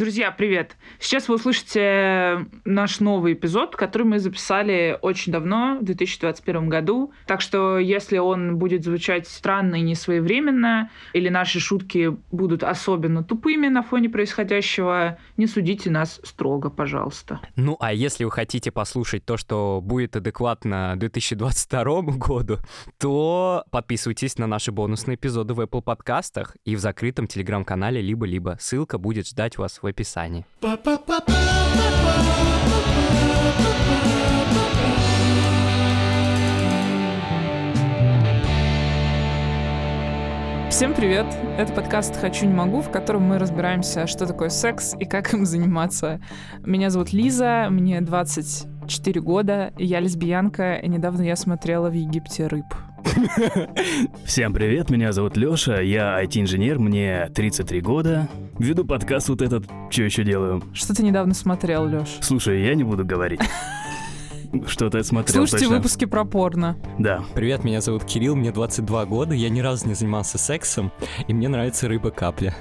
Друзья, привет! Сейчас вы услышите наш новый эпизод, который мы записали очень давно, в 2021 году. Так что, если он будет звучать странно и несвоевременно, или наши шутки будут особенно тупыми на фоне происходящего, не судите нас строго, пожалуйста. Ну, а если вы хотите послушать то, что будет адекватно 2022 году, то подписывайтесь на наши бонусные эпизоды в Apple подкастах и в закрытом телеграм-канале либо-либо. Ссылка будет ждать вас в описании. Всем привет! Это подкаст «Хочу, не могу», в котором мы разбираемся, что такое секс и как им заниматься. Меня зовут Лиза, мне 24 года, я лесбиянка, и недавно я смотрела в Египте рыб. Всем привет, меня зовут Лёша, я IT-инженер, мне 33 года. Веду подкаст вот этот, что еще делаю. Что ты недавно смотрел, Лёш? Слушай, я не буду говорить. Что ты смотрел Слушайте точно. выпуски про порно. Да. Привет, меня зовут Кирилл, мне 22 года, я ни разу не занимался сексом, и мне нравится рыба-капля.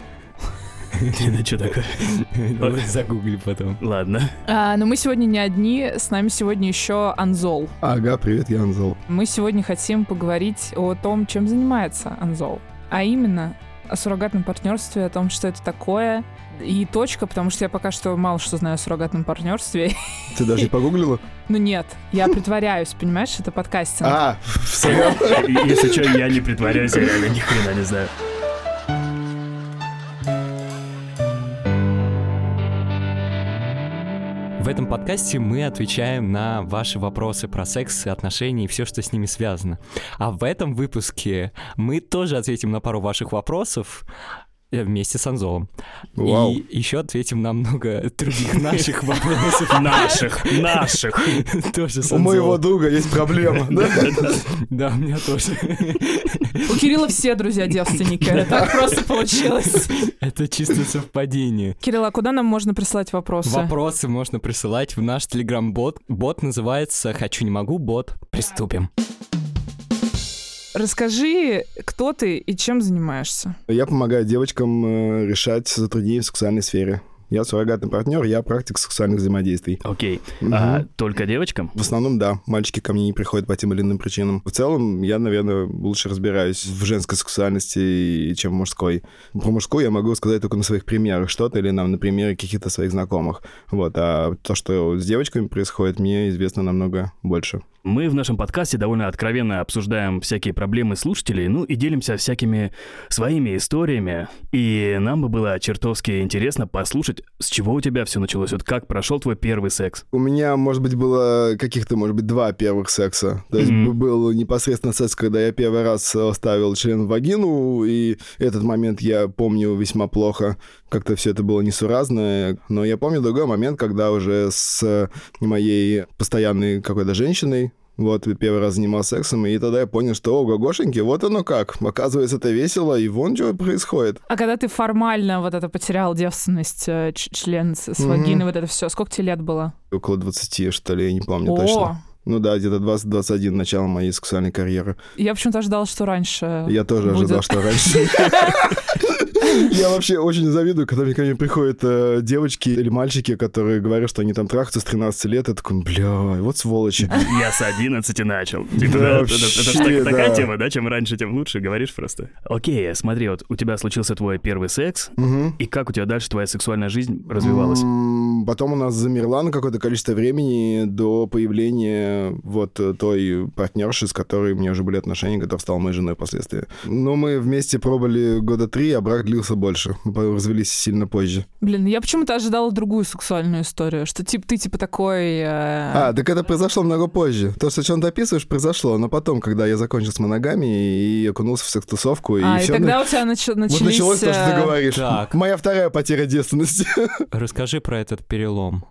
Это что такое? Загугли потом. Ладно. А, но мы сегодня не одни, с нами сегодня еще Анзол. Ага, привет, я Анзол. Мы сегодня хотим поговорить о том, чем занимается Анзол. А именно о суррогатном партнерстве, о том, что это такое. И точка, потому что я пока что мало что знаю о суррогатном партнерстве. Ты даже не погуглила? Ну нет, я притворяюсь, понимаешь, это подкастинг. А, все. Если что, я не притворяюсь, я реально ни хрена не знаю. В этом подкасте мы отвечаем на ваши вопросы про секс, отношения и все, что с ними связано. А в этом выпуске мы тоже ответим на пару ваших вопросов вместе с Анзолом. Вау. И еще ответим на много других наших вопросов. Наших, наших. Тоже с У моего друга есть проблема. да? Да, у меня тоже. У Кирилла все друзья девственники, так просто получилось. Это чисто совпадение. Кирилл, а куда нам можно прислать вопросы? Вопросы можно присылать в наш телеграм-бот. Бот называется «Хочу, не могу» бот. Приступим. Расскажи, кто ты и чем занимаешься? Я помогаю девочкам э, решать затруднения в сексуальной сфере. Я суррогатный партнер, я практик сексуальных взаимодействий. Окей. Мгм. А только девочкам? В основном, да, мальчики ко мне не приходят по тем или иным причинам. В целом, я, наверное, лучше разбираюсь в женской сексуальности, чем в мужской. Про мужскую я могу сказать только на своих примерах что-то или на, на примере каких-то своих знакомых. Вот, а то, что с девочками происходит, мне известно намного больше. Мы в нашем подкасте довольно откровенно обсуждаем всякие проблемы слушателей, ну и делимся всякими своими историями. И нам бы было чертовски интересно послушать, с чего у тебя все началось, вот как прошел твой первый секс. У меня, может быть, было каких-то, может быть, два первых секса. То есть Мгм. был непосредственно секс, когда я первый раз э, ставил член в вагину, и этот момент я помню весьма плохо. Как-то все это было несуразно. Но я помню другой момент, когда уже с э, моей постоянной какой-то женщиной вот, первый раз занимался сексом, и тогда я понял, что, ого, Гошеньки, вот оно как. Оказывается, это весело, и вон что происходит. А когда ты формально вот это потерял девственность, э, член с, с вагиной, вот это все, сколько тебе лет было? Около 20, что ли, я не помню О, точно. Ну да, где-то 20-21, начало моей сексуальной карьеры. я почему-то ожидала, что раньше. Я тоже будет. ожидал, что раньше. Я вообще очень завидую, когда мне ко мне приходят э, девочки или мальчики, которые говорят, что они там трахаются с 13 лет. Я такой, бля, вот сволочи. Я с 11 начал. Типа, Да, да, это, вообще, это ж так- такая да. тема, да? Чем раньше, тем лучше, говоришь просто. Окей, смотри, вот у тебя случился твой первый секс, Мгм. и как у тебя дальше твоя сексуальная жизнь развивалась? М, Потом у нас замерла на какое-то количество времени до появления вот э, той партнерши, с которой у меня уже были отношения, которая стала моей женой впоследствии. Но мы вместе пробовали года три, а брак длился больше. Мы развелись сильно позже. Блин, я почему-то ожидала другую сексуальную историю, что типа ты типа такой... э, А, так это произошло много позже. То, что ты описываешь, произошло, но потом, когда я закончил с моногами и окунулся в секс-тусовку, и, А, и все тогда у тебя нач- начались... Вот началось то, что ты э, говоришь. так. Моя вторая потеря девственности. Расскажи про этот перелом.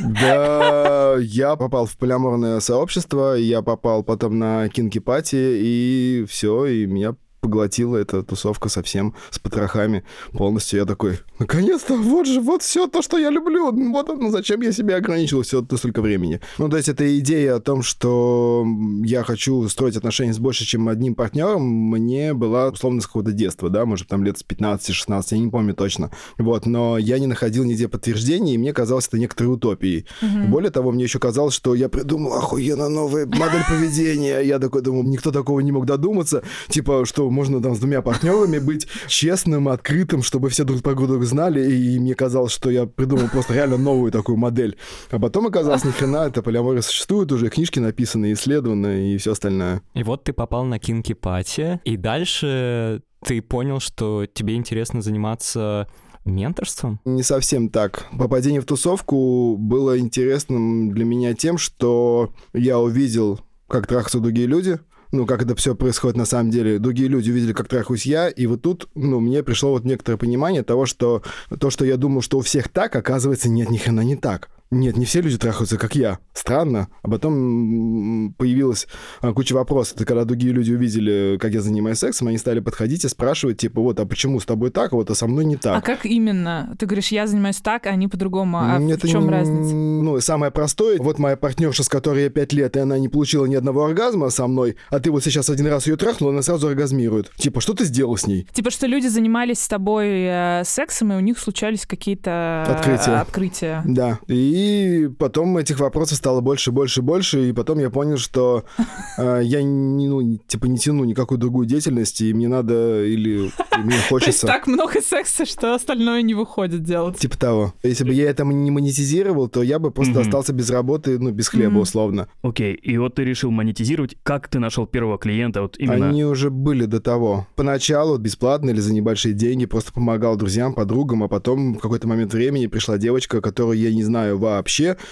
Да, я попал в полиаморное сообщество, я попал потом на кинки-пати, и все, и меня поглотила эта тусовка совсем с потрохами полностью. Я такой, наконец-то, вот же, вот все то, что я люблю. Вот ну, зачем я себя ограничил все столько времени. Ну, то есть это идея о том, что я хочу строить отношения с больше, чем одним партнером, мне была условно с какого-то детства, да, может, там лет с 15-16, я не помню точно. Вот, но я не находил нигде подтверждений, и мне казалось это некоторой утопией. Угу. Более того, мне еще казалось, что я придумал охуенно новую модель поведения. Я такой думаю, никто такого не мог додуматься. Типа, что можно там с двумя партнерами быть честным, открытым, чтобы все друг про друга знали, и мне казалось, что я придумал просто реально новую такую модель. А потом оказалось, ни хрена, это полиамория существует уже, книжки написаны, исследованы и все остальное. И вот ты попал на кинки пати, и дальше ты понял, что тебе интересно заниматься менторством? Не совсем так. Попадение в тусовку было интересным для меня тем, что я увидел, как трахаются другие люди, ну, как это все происходит на самом деле. Другие люди увидели, как трахаюсь я, и вот тут, ну, мне пришло вот некоторое понимание того, что то, что я думал, что у всех так, оказывается, нет, ни хрена не так. Нет, не все люди трахаются, как я. Странно. А потом появилась а, куча вопросов. Это когда другие люди увидели, как я занимаюсь сексом, они стали подходить и спрашивать, типа, вот, а почему с тобой так, а вот, а со мной не так. А как именно? Ты говоришь, я занимаюсь так, а они по-другому. А Это в чем не, разница? Ну, самое простое, вот моя партнерша, с которой я пять лет, и она не получила ни одного оргазма со мной, а ты вот сейчас один раз ее трахнул, она сразу оргазмирует. Типа, что ты сделал с ней? Типа, что люди занимались с тобой э, сексом, и у них случались какие-то открытия. открытия. Да. И и потом этих вопросов стало больше, больше, больше, и потом я понял, что э, я не, ну, типа не тяну никакую другую деятельность, и мне надо или мне хочется... так много секса, что остальное не выходит делать. Типа того. Если бы я это не монетизировал, то я бы просто остался без работы, ну, без хлеба, условно. Окей, и вот ты решил монетизировать. Как ты нашел первого клиента? Вот именно... Они уже были до того. Поначалу бесплатно или за небольшие деньги, просто помогал друзьям, подругам, а потом в какой-то момент времени пришла девочка, которую я не знаю вообще,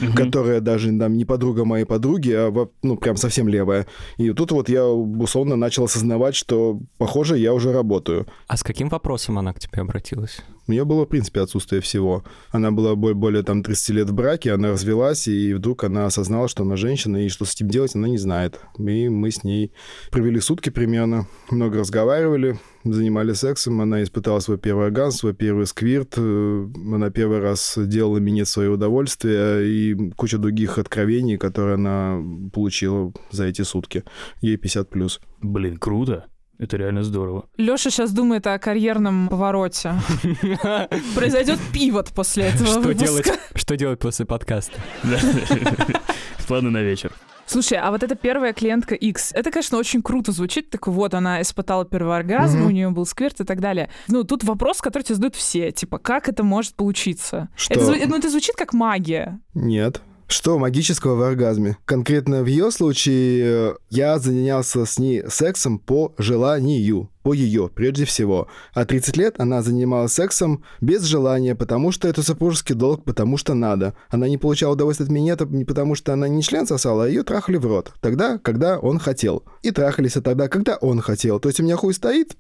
угу. которая даже там не подруга моей подруги, а ну прям совсем левая. И тут вот я условно начал осознавать, что, похоже, я уже работаю. А с каким вопросом она к тебе обратилась? У нее было, в принципе, отсутствие всего. Она была более, более там 30 лет в браке, она развелась, и вдруг она осознала, что она женщина, и что с этим делать она не знает. И мы с ней провели сутки примерно, много разговаривали, занимались сексом, она испытала свой первый оргазм, свой первый сквирт, э, она первый раз делала минет свое удовольствие и куча других откровений, которые она получила за эти сутки. Ей 50 плюс. Блин, круто. Это реально здорово. Лёша сейчас думает о карьерном повороте. Произойдет пивот после этого Что делать? Что делать после подкаста? Планы на вечер. Слушай, а вот эта первая клиентка X, это, конечно, очень круто звучит. Так вот, она испытала первый оргазм, mm-hmm. у нее был скверт и так далее. Ну, тут вопрос, который тебе задают все. Типа, как это может получиться? Что? Это, ну, это звучит как магия. Нет. Что магического в оргазме? Конкретно в ее случае э, я занялся с ней сексом по желанию, по ее, прежде всего. А 30 лет она занималась сексом без желания, потому что это супружеский долг, потому что надо. Она не получала удовольствия от меня не потому, что она не член сосала, а ее трахали в рот. Тогда, когда он хотел. И трахались тогда, когда он хотел. То есть у меня хуй стоит,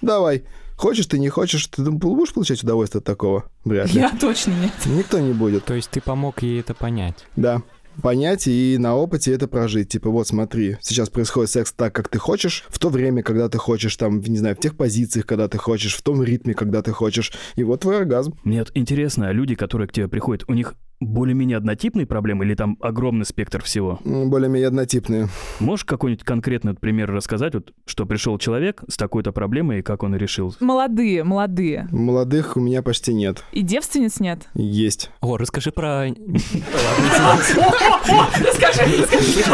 давай. Хочешь ты, не хочешь, ты будешь получать удовольствие от такого? Вряд ли. Я точно нет. Никто не будет. То есть ты помог ей это понять? Да понять и на опыте это прожить. Типа, вот смотри, сейчас происходит секс так, как ты хочешь, в то время, когда ты хочешь, там, не знаю, в тех позициях, когда ты хочешь, в том ритме, когда ты хочешь. И вот твой оргазм. Мне вот интересно, люди, которые к тебе приходят, у них более-менее однотипные проблемы или там огромный спектр всего? Более-менее однотипные. Можешь какой-нибудь конкретный пример рассказать, вот, что пришел человек с такой-то проблемой и как он решил? Молодые, молодые. Молодых у меня почти нет. И девственниц нет? Есть. О, расскажи про... Расскажи, расскажи.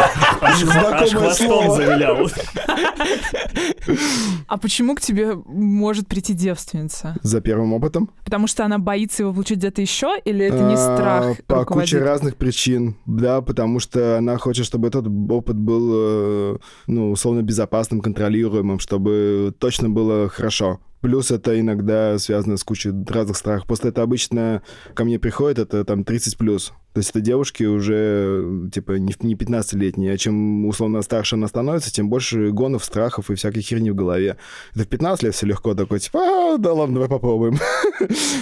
А почему к тебе может прийти девственница? За первым опытом. Потому что она боится его получить где-то еще, или это не а, страх? По куче разных причин, да, потому что она хочет, чтобы этот опыт был, э, ну, условно безопасным, контролируемым, чтобы точно было хорошо. Плюс это иногда связано с кучей разных страхов. Просто это обычно ко мне приходит, это там 30 плюс. То есть это девушки уже, типа, не 15-летние, а чем условно старше она становится, тем больше гонов, страхов и всякой херни в голове. Это в 15 лет все легко такой, типа, а, да ладно, давай попробуем.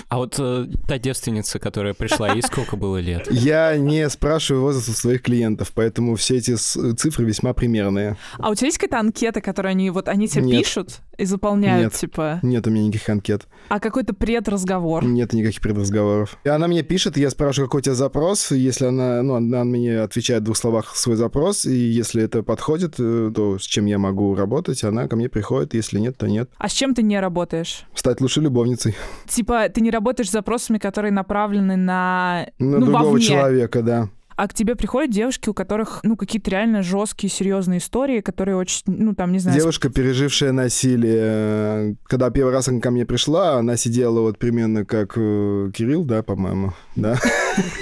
А вот э, та девственница, которая пришла, ей сколько было лет? Я не спрашиваю возраст у своих клиентов, поэтому все эти цифры весьма примерные. А у тебя есть какая-то анкета, которую они, вот, они тебе Нет. пишут? и заполняют, Нет. типа. Нет у меня никаких анкет. А какой-то предразговор. Нет никаких предразговоров. И она мне пишет, и я спрашиваю, какой у тебя запрос. И Если она, ну, она мне отвечает в двух словах свой запрос, и если это подходит, э, то с чем я могу работать, она ко мне приходит, если нет, то нет. А с чем ты не работаешь? Стать лучшей любовницей. Типа, ты не работаешь с запросами, которые направлены на... На Ну, другого вовне. человека, да. А к тебе приходят девушки, у которых, ну, какие-то реально жесткие, серьезные истории, которые очень, ну, там, не знаю... Девушка, пережившая насилие. Когда первый раз она ко мне пришла, она сидела вот примерно как э, Кирилл, да, по-моему, да.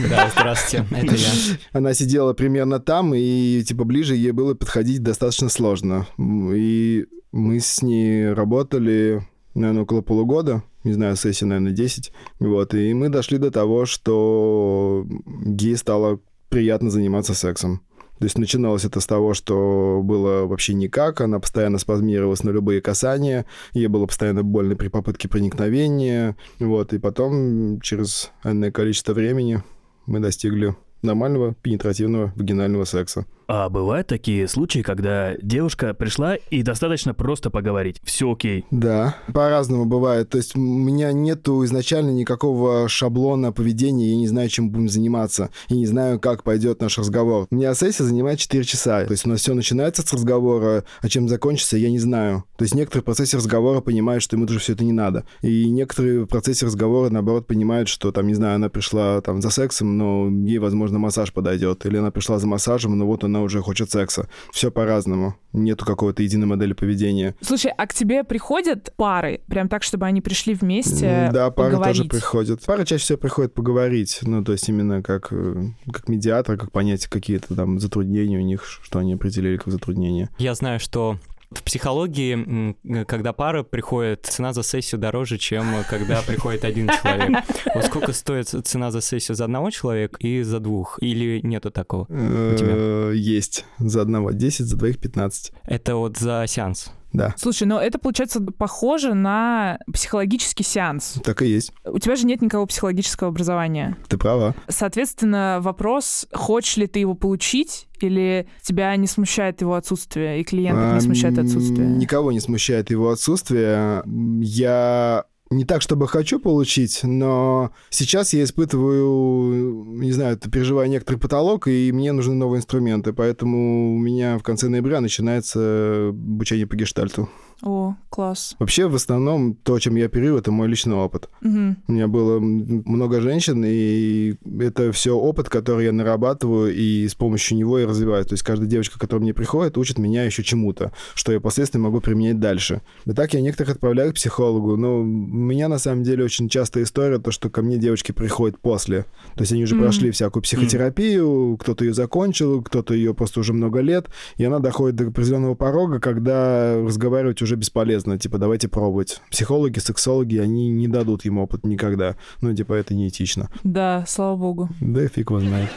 Да, здравствуйте, это я. Она сидела примерно там, и типа ближе ей было подходить достаточно сложно. И мы с ней работали, наверное, около полугода, не знаю, сессии, наверное, 10. Вот, и мы дошли до того, что ей стало приятно заниматься сексом. То есть начиналось это с того, что было вообще никак, она постоянно спазмировалась на любые касания, ей было постоянно больно при попытке проникновения, вот, и потом через энное количество времени мы достигли нормального пенетративного вагинального секса. А бывают такие случаи, когда девушка пришла и достаточно просто поговорить. Все окей. Да, по-разному бывает. То есть у меня нету изначально никакого шаблона поведения, я не знаю, чем будем заниматься, я не знаю, как пойдет наш разговор. У меня сессия занимает 4 часа, то есть у нас все начинается с разговора, а чем закончится, я не знаю. То есть некоторые в процессе разговора понимают, что ему тоже все это не надо. И некоторые в процессе разговора, наоборот, понимают, что там, не знаю, она пришла там за сексом, но ей, возможно, массаж подойдет. Или она пришла за массажем, но вот она уже хочет секса. Все по-разному. Нету какого-то единой модели поведения. Слушай, а к тебе приходят пары, прям так, чтобы они пришли вместе Да, пары поговорить? тоже приходят. Пары чаще всего приходят поговорить, ну, то есть именно как, э, как медиатор, как понять какие-то там затруднения у них, что они определили как затруднения. Я знаю, что в психологии, когда пара приходит, цена за сессию дороже, чем когда приходит один человек. Вот сколько стоит цена за сессию за одного человека и за двух? Или нету такого? Э, Есть. За одного 10, за двоих 15. Это вот за сеанс. Да, Слушай, ну это получается похоже на психологический сеанс. так и есть. У тебя же нет никакого психологического образования. Ты права. Соответственно, вопрос, хочешь ли ты его получить, или тебя не смущает его отсутствие, и клиентов не А, смущает м, отсутствие? Никого не смущает его отсутствие. Я не так, чтобы хочу получить, но сейчас я испытываю, не знаю, переживаю некоторый потолок, и мне нужны новые инструменты, поэтому у меня в конце ноября начинается обучение по гештальту. О, класс. Вообще, в основном, то, чем я оперирую, это мой личный опыт. Мгм. У меня было много женщин, и это все опыт, который я нарабатываю, и с помощью него я развиваюсь. То есть каждая девочка, которая мне приходит, учит меня еще чему-то, что я впоследствии могу применять дальше. И так я некоторых отправляю к психологу. Но у меня на самом деле очень частая история, то, что ко мне девочки приходят после. То есть они уже Мгм. прошли всякую психотерапию, кто-то ее закончил, кто-то ее просто уже много лет, и она доходит до определенного порога, когда разговаривать уже бесполезно. Типа, давайте пробовать. Психологи, сексологи, они не дадут ему опыт никогда. Ну, типа, это неэтично. Да, слава богу. Да фиг его знает.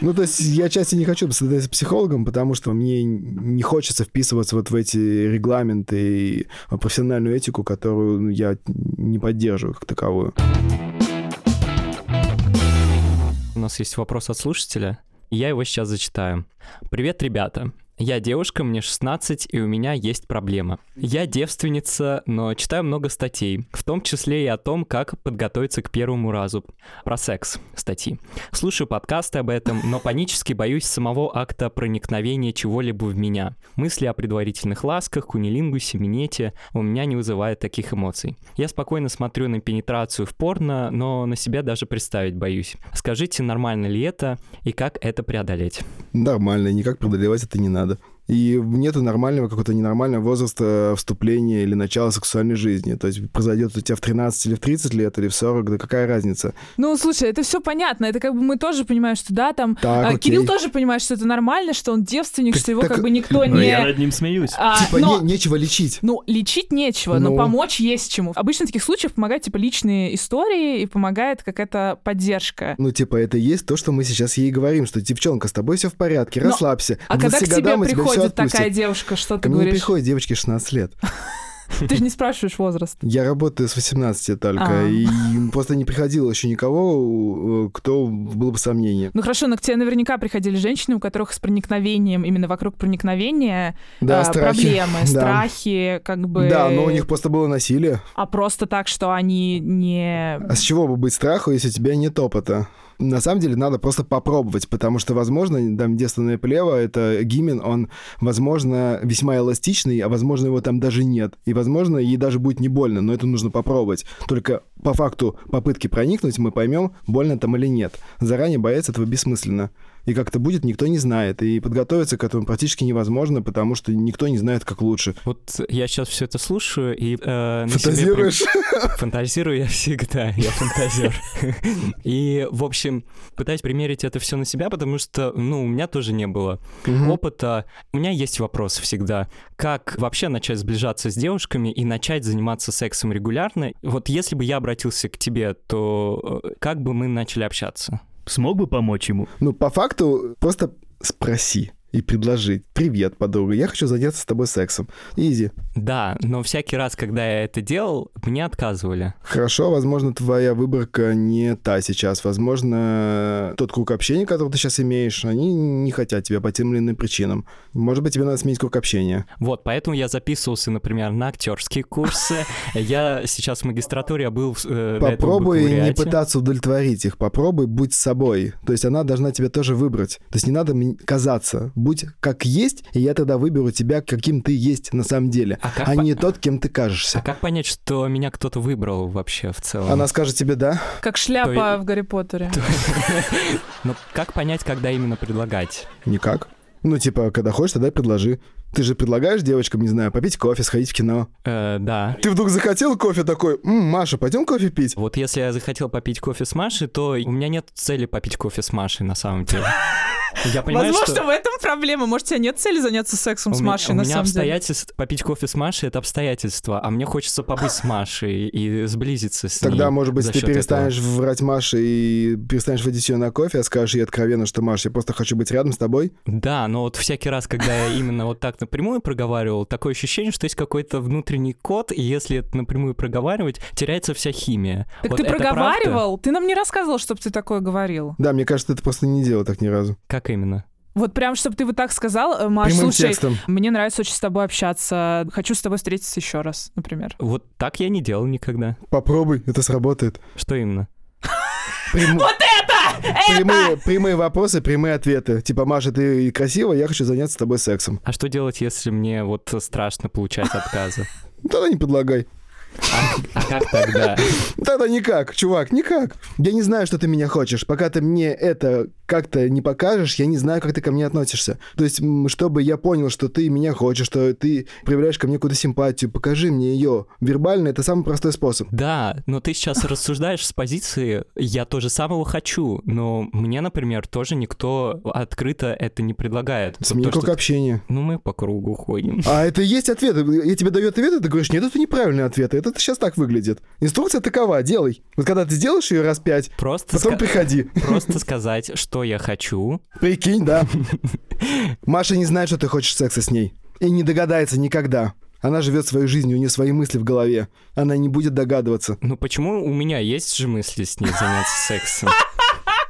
Ну, то есть я часто не хочу становиться психологом, потому что мне не хочется вписываться вот в эти регламенты и профессиональную этику, которую ну, я не поддерживаю как таковую. У нас есть вопрос от слушателя, я его сейчас зачитаю. Привет, ребята. Я девушка, мне 16, и у меня есть проблема. Я девственница, но читаю много статей, в том числе и о том, как подготовиться к первому разу. Про секс статьи. Слушаю подкасты об этом, но панически боюсь самого акта проникновения чего-либо в меня. Мысли о предварительных ласках, кунилингусе, минете у меня не вызывают таких эмоций. Я спокойно смотрю на пенетрацию в порно, но на себя даже представить боюсь. Скажите, нормально ли это и как это преодолеть? Нормально, никак преодолевать это не надо. И нету нормального, какого-то ненормального возраста вступления или начала сексуальной жизни. То есть произойдет у тебя в 13 или в 30 лет, или в 40, да какая разница? Ну, слушай, это все понятно. Это как бы мы тоже понимаем, что да, там... Так, а. Кирилл тоже понимает, что это нормально, что он девственник, Так- что его так- как бы никто Но не... я над ним смеюсь. А, Типа но- не- нечего лечить. Ну, лечить нечего, но Ну. помочь есть чему. Обычно в таких случаях помогают, типа, личные истории и помогает какая-то поддержка. Ну, типа, это и есть то, что мы сейчас ей говорим, что, девчонка, с тобой все в порядке, Но- расслабься. А когда к 20 тебе всё приходит такая девушка, что ты говоришь? приходит девочке 16 лет. Ты же не спрашиваешь возраст. Я работаю с 18 только, А. и просто не приходило еще никого, э, кто был бы сомнение. Ну хорошо, но к тебе наверняка приходили женщины, у которых с проникновением, именно вокруг проникновения Да, а, страхи. проблемы, Да. страхи, как бы... Да, но у них просто было насилие. А просто так, что они не... А с чего бы быть страху, если у тебя нет опыта? На самом деле надо просто попробовать, потому что, возможно, там девственное плево, это гимен, он, возможно, весьма эластичный, а возможно, его там даже нет. И, возможно, ей даже будет не больно, но это нужно попробовать. Только по факту попытки проникнуть мы поймем, больно там или нет. Заранее бояться этого бессмысленно. И как это будет, никто не знает. И подготовиться к этому практически невозможно, потому что никто не знает, как лучше. Вот я сейчас все это слушаю и... э, Фантазируешь? Фантазирую я всегда, я фантазер. И, в общем, пытаюсь примерить это все на себя, потому что, ну, у меня тоже не было опыта. У меня есть вопрос всегда. Как вообще начать сближаться с девушками и начать заниматься сексом регулярно? Вот если бы я обратился к тебе, то э, как бы мы начали общаться? Смог бы помочь ему? Ну, по факту, просто спроси и предложи. Привет, подруга, я хочу заняться с тобой сексом. Изи. Да, но всякий раз, когда я это делал, мне отказывали. Хорошо, возможно, твоя выборка не та сейчас. Возможно, тот круг общения, который ты сейчас имеешь, они не хотят тебя по тем или иным причинам. Может быть, тебе надо сменить круг общения. Вот, поэтому я записывался, например, на актерские курсы. Я сейчас в магистратуре, был в, э, Попробуй не пытаться удовлетворить их. Попробуй будь собой. То есть она должна тебя тоже выбрать. То есть не надо казаться. Будь как есть, и я тогда выберу тебя, каким ты есть на самом деле, А а по- не тот, кем ты А кажешься. как понять, что меня кто-то выбрал вообще в целом? Она скажет тебе «да». Как шляпа То в Гарри Поттере. Ну, как понять, когда именно предлагать? Никак. Ну, типа, когда хочешь, тогда и предложи. Ты же предлагаешь девочкам, не знаю, попить кофе, сходить в кино. Э, да. Ты вдруг захотел кофе такой, «М, Маша, пойдем кофе пить? Вот если я захотел попить кофе с Машей, то у меня нет цели попить кофе с Машей на самом деле. Я понимаю, Возможно, что... в этом проблема. Может, у тебя нет цели заняться сексом У с Машей, у на меня самом деле? обстоятельств попить кофе с Машей это обстоятельства, а мне хочется побыть с Машей и сблизиться с ней. Тогда, может быть, ты перестанешь врать Маше и перестанешь водить ее на кофе, а скажешь ей откровенно, что, Маш, я просто хочу быть рядом с тобой. Да, но вот всякий раз, когда я именно вот так напрямую проговаривал, такое ощущение, что есть какой-то внутренний код, и если это напрямую проговаривать, теряется вся химия. Так Вот ты это правда? проговаривал? Ты нам не рассказывал, чтобы ты такое говорил. Да, мне кажется, ты это просто не делал так ни разу. Как именно? Вот прям, чтобы ты вот так сказал, э, Маш, Прямым слушай, текстом. мне нравится очень с тобой общаться, хочу с тобой встретиться еще раз, например. Вот так я не делал никогда. Попробуй, это сработает. Что именно? Прям- Прямые, прямые вопросы, прямые ответы. Типа, Маша, ты красивая, я хочу заняться с тобой сексом. А что делать, если мне вот страшно получать отказы? Ну, Тогда не предлагай. А как тогда? Тогда никак, чувак, никак. Я не знаю, что ты меня хочешь. Пока ты мне это как-то не покажешь, я не знаю, как ты ко мне относишься. То есть, чтобы я понял, что ты меня хочешь, что ты проявляешь ко мне какую-то симпатию, покажи мне ее. Вербально это самый простой способ. Да, но ты сейчас рассуждаешь с позиции «я тоже самого хочу», но мне, например, тоже никто открыто это не предлагает. Смени То, круг что- общения. Ну, мы по кругу ходим. А это и есть ответ. Я тебе даю ответ, и ты говоришь, нет, это неправильный ответ. Это сейчас так выглядит. Инструкция такова, делай. Вот когда ты сделаешь ее раз пять, Просто, потом ска- приходи. просто сказать, что я хочу. Прикинь, да. Маша не знает, что ты хочешь секса с ней. И не догадается никогда. Она живет своей жизнью, у нее свои мысли в голове. Она не будет догадываться. Ну, почему у меня есть же мысли с ней заняться сексом?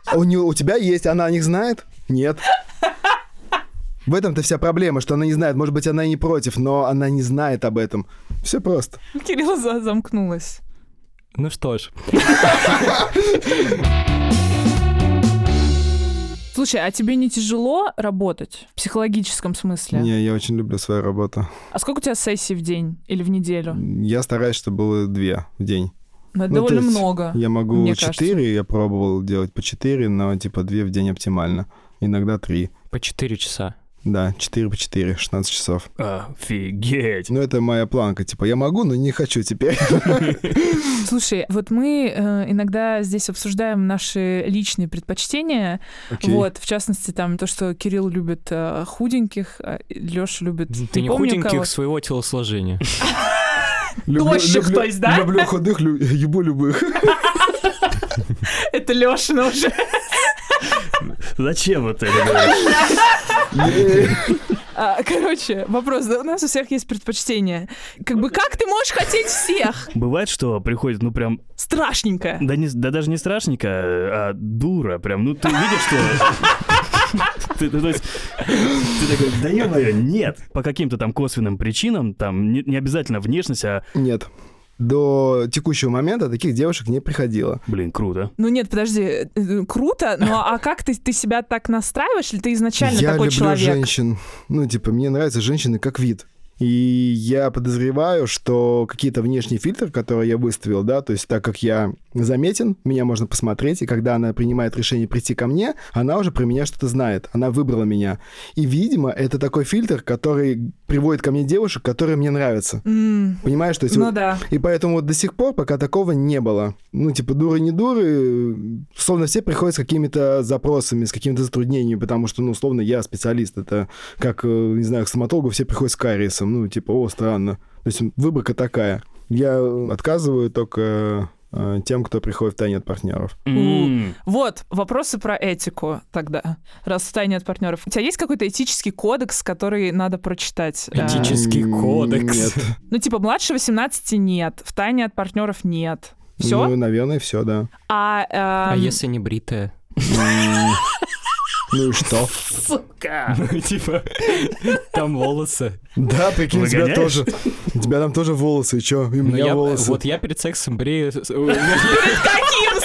А у, нее, у тебя есть, она о них знает? Нет. В этом-то вся проблема, что она не знает. Может быть, она и не против, но она не знает об этом. Все просто. Кирилла за- замкнулась. Ну что ж, Слушай, а тебе не тяжело работать в психологическом смысле? Не, я очень люблю свою работу. А сколько у тебя сессий в день или в неделю? Я стараюсь, чтобы было две в день. Ну, это Ну, довольно есть много. Я могу мне четыре, я пробовал делать по четыре, но типа две в день оптимально. Иногда три. по 4 часа. Да, 4 по 4, 16 часов. Офигеть. Ну, это моя планка. Типа, я могу, но не хочу теперь. Слушай, вот мы э, иногда здесь обсуждаем наши личные предпочтения. Окей. Вот, в частности, там то, что Кирилл любит э, худеньких, а Леша любит... Ты не помню худеньких кого. своего телосложения. Тощих, то есть, да? Люблю худых, ебу любых. Это Лешина уже. Зачем вот это А, короче, вопрос. Да, у нас у всех есть предпочтения. Как бы как ты можешь хотеть всех? Бывает, что приходит, ну прям, Страшненько. да, не, да даже не страшненько, а дура прям. Ну ты видишь, что... Ты, ты, то есть, ты такой, да ё нет. По каким-то там косвенным причинам, там не, не обязательно внешность, а, Нет. До текущего момента таких девушек не приходило. блин, круто. Ну нет, подожди, э, э, круто, но а как ты, ты себя так настраиваешь, или ты изначально я такой люблю человек? женщин. Ну, типа, мне нравятся женщины как вид. И я подозреваю, что какие-то внешние фильтры, которые я выставил, да, то есть так как я заметен, меня можно посмотреть, и когда она принимает решение прийти ко мне, она уже про меня что-то знает, она выбрала меня. И, видимо, это такой фильтр, который приводит ко мне девушек, которые мне нравятся. М, Понимаешь, то есть... Ну вот- да. И поэтому вот до сих пор пока такого не было. Ну, типа, дуры не дуры, словно все приходят с какими-то запросами, с какими-то затруднениями, потому что, ну, условно, я специалист. Это как, э, не знаю, к стоматологу все приходят с кариесом. Ну, типа, о, странно. То есть выборка такая. Я отказываю только э, тем, кто приходит в тайне от партнеров. М, Вот, вопросы про этику тогда, раз в тайне от партнеров. У тебя есть какой-то этический кодекс, который надо прочитать? Э, Этический М, кодекс. Нет. Ну, типа, младше 18 нет, в тайне от партнеров нет. Все? Ну, наверное, все, да. а, А эм, если не бритая? Ну и что? Сука! Ну, типа, там волосы. Да, прикинь, у тебя тоже. У тебя там тоже волосы, и чё? И у Ну, меня я- волосы. Вот я перед сексом брею... э, Каким